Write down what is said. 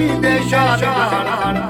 bir de şarkı